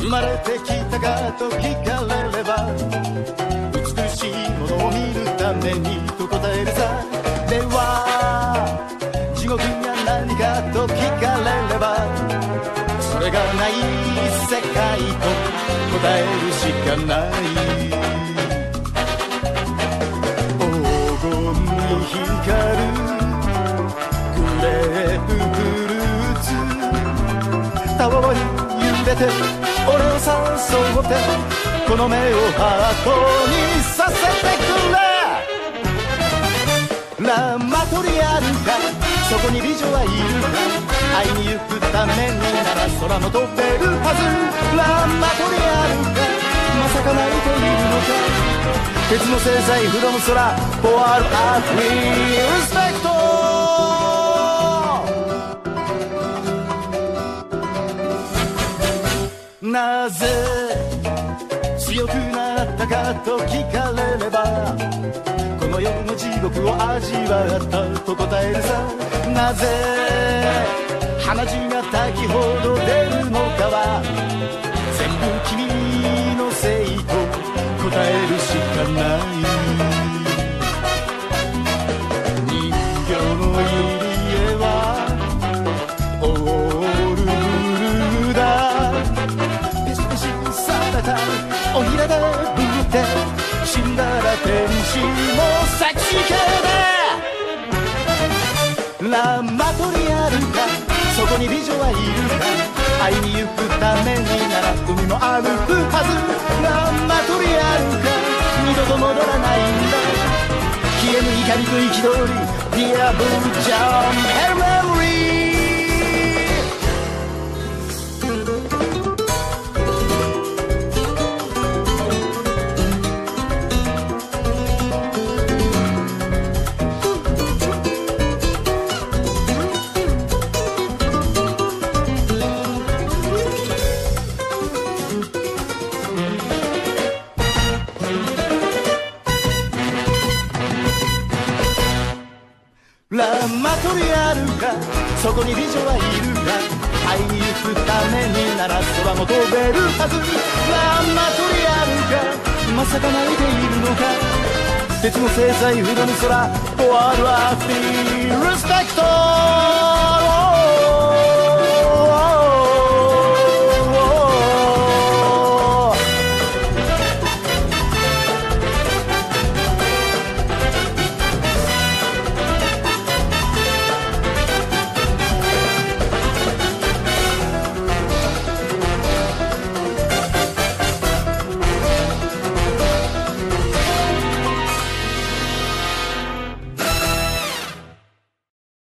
生まれてきたかと聞かれれば美しいものを見るためにと答えるさ。では地獄が何かと聞かれればそれがない世界と答えるしかない。れて俺を誘ってこの目をハートにさせてくれ。ラマトリアルかそこに美女はいるか会いに行くためになら空も飛べるはず。ラマトリアルかまさか泣いているのか。鉄の製剤フロム空 For all our free respect なぜ強くなったかと聞かれればこの世の地獄を味わったと答えるさ。なぜ鼻血が滝ほど出るのかは全部君のせいと答えるしかない。おひらでぶって死んだら天使もセクシー系でラマトリアルかそこに美女はいるか。会いに行くためになら海も歩くはずラマトリアルか。二度と戻らないんだ。消えぬ怒りと憤り Dear Blue John Hair Memory ラマトリアルかそこに美女はいるか会いに行くためになら空も飛べるはず。ラマトリアルかまさか泣いているのか。鉄の製剤フロム空 For all our free respect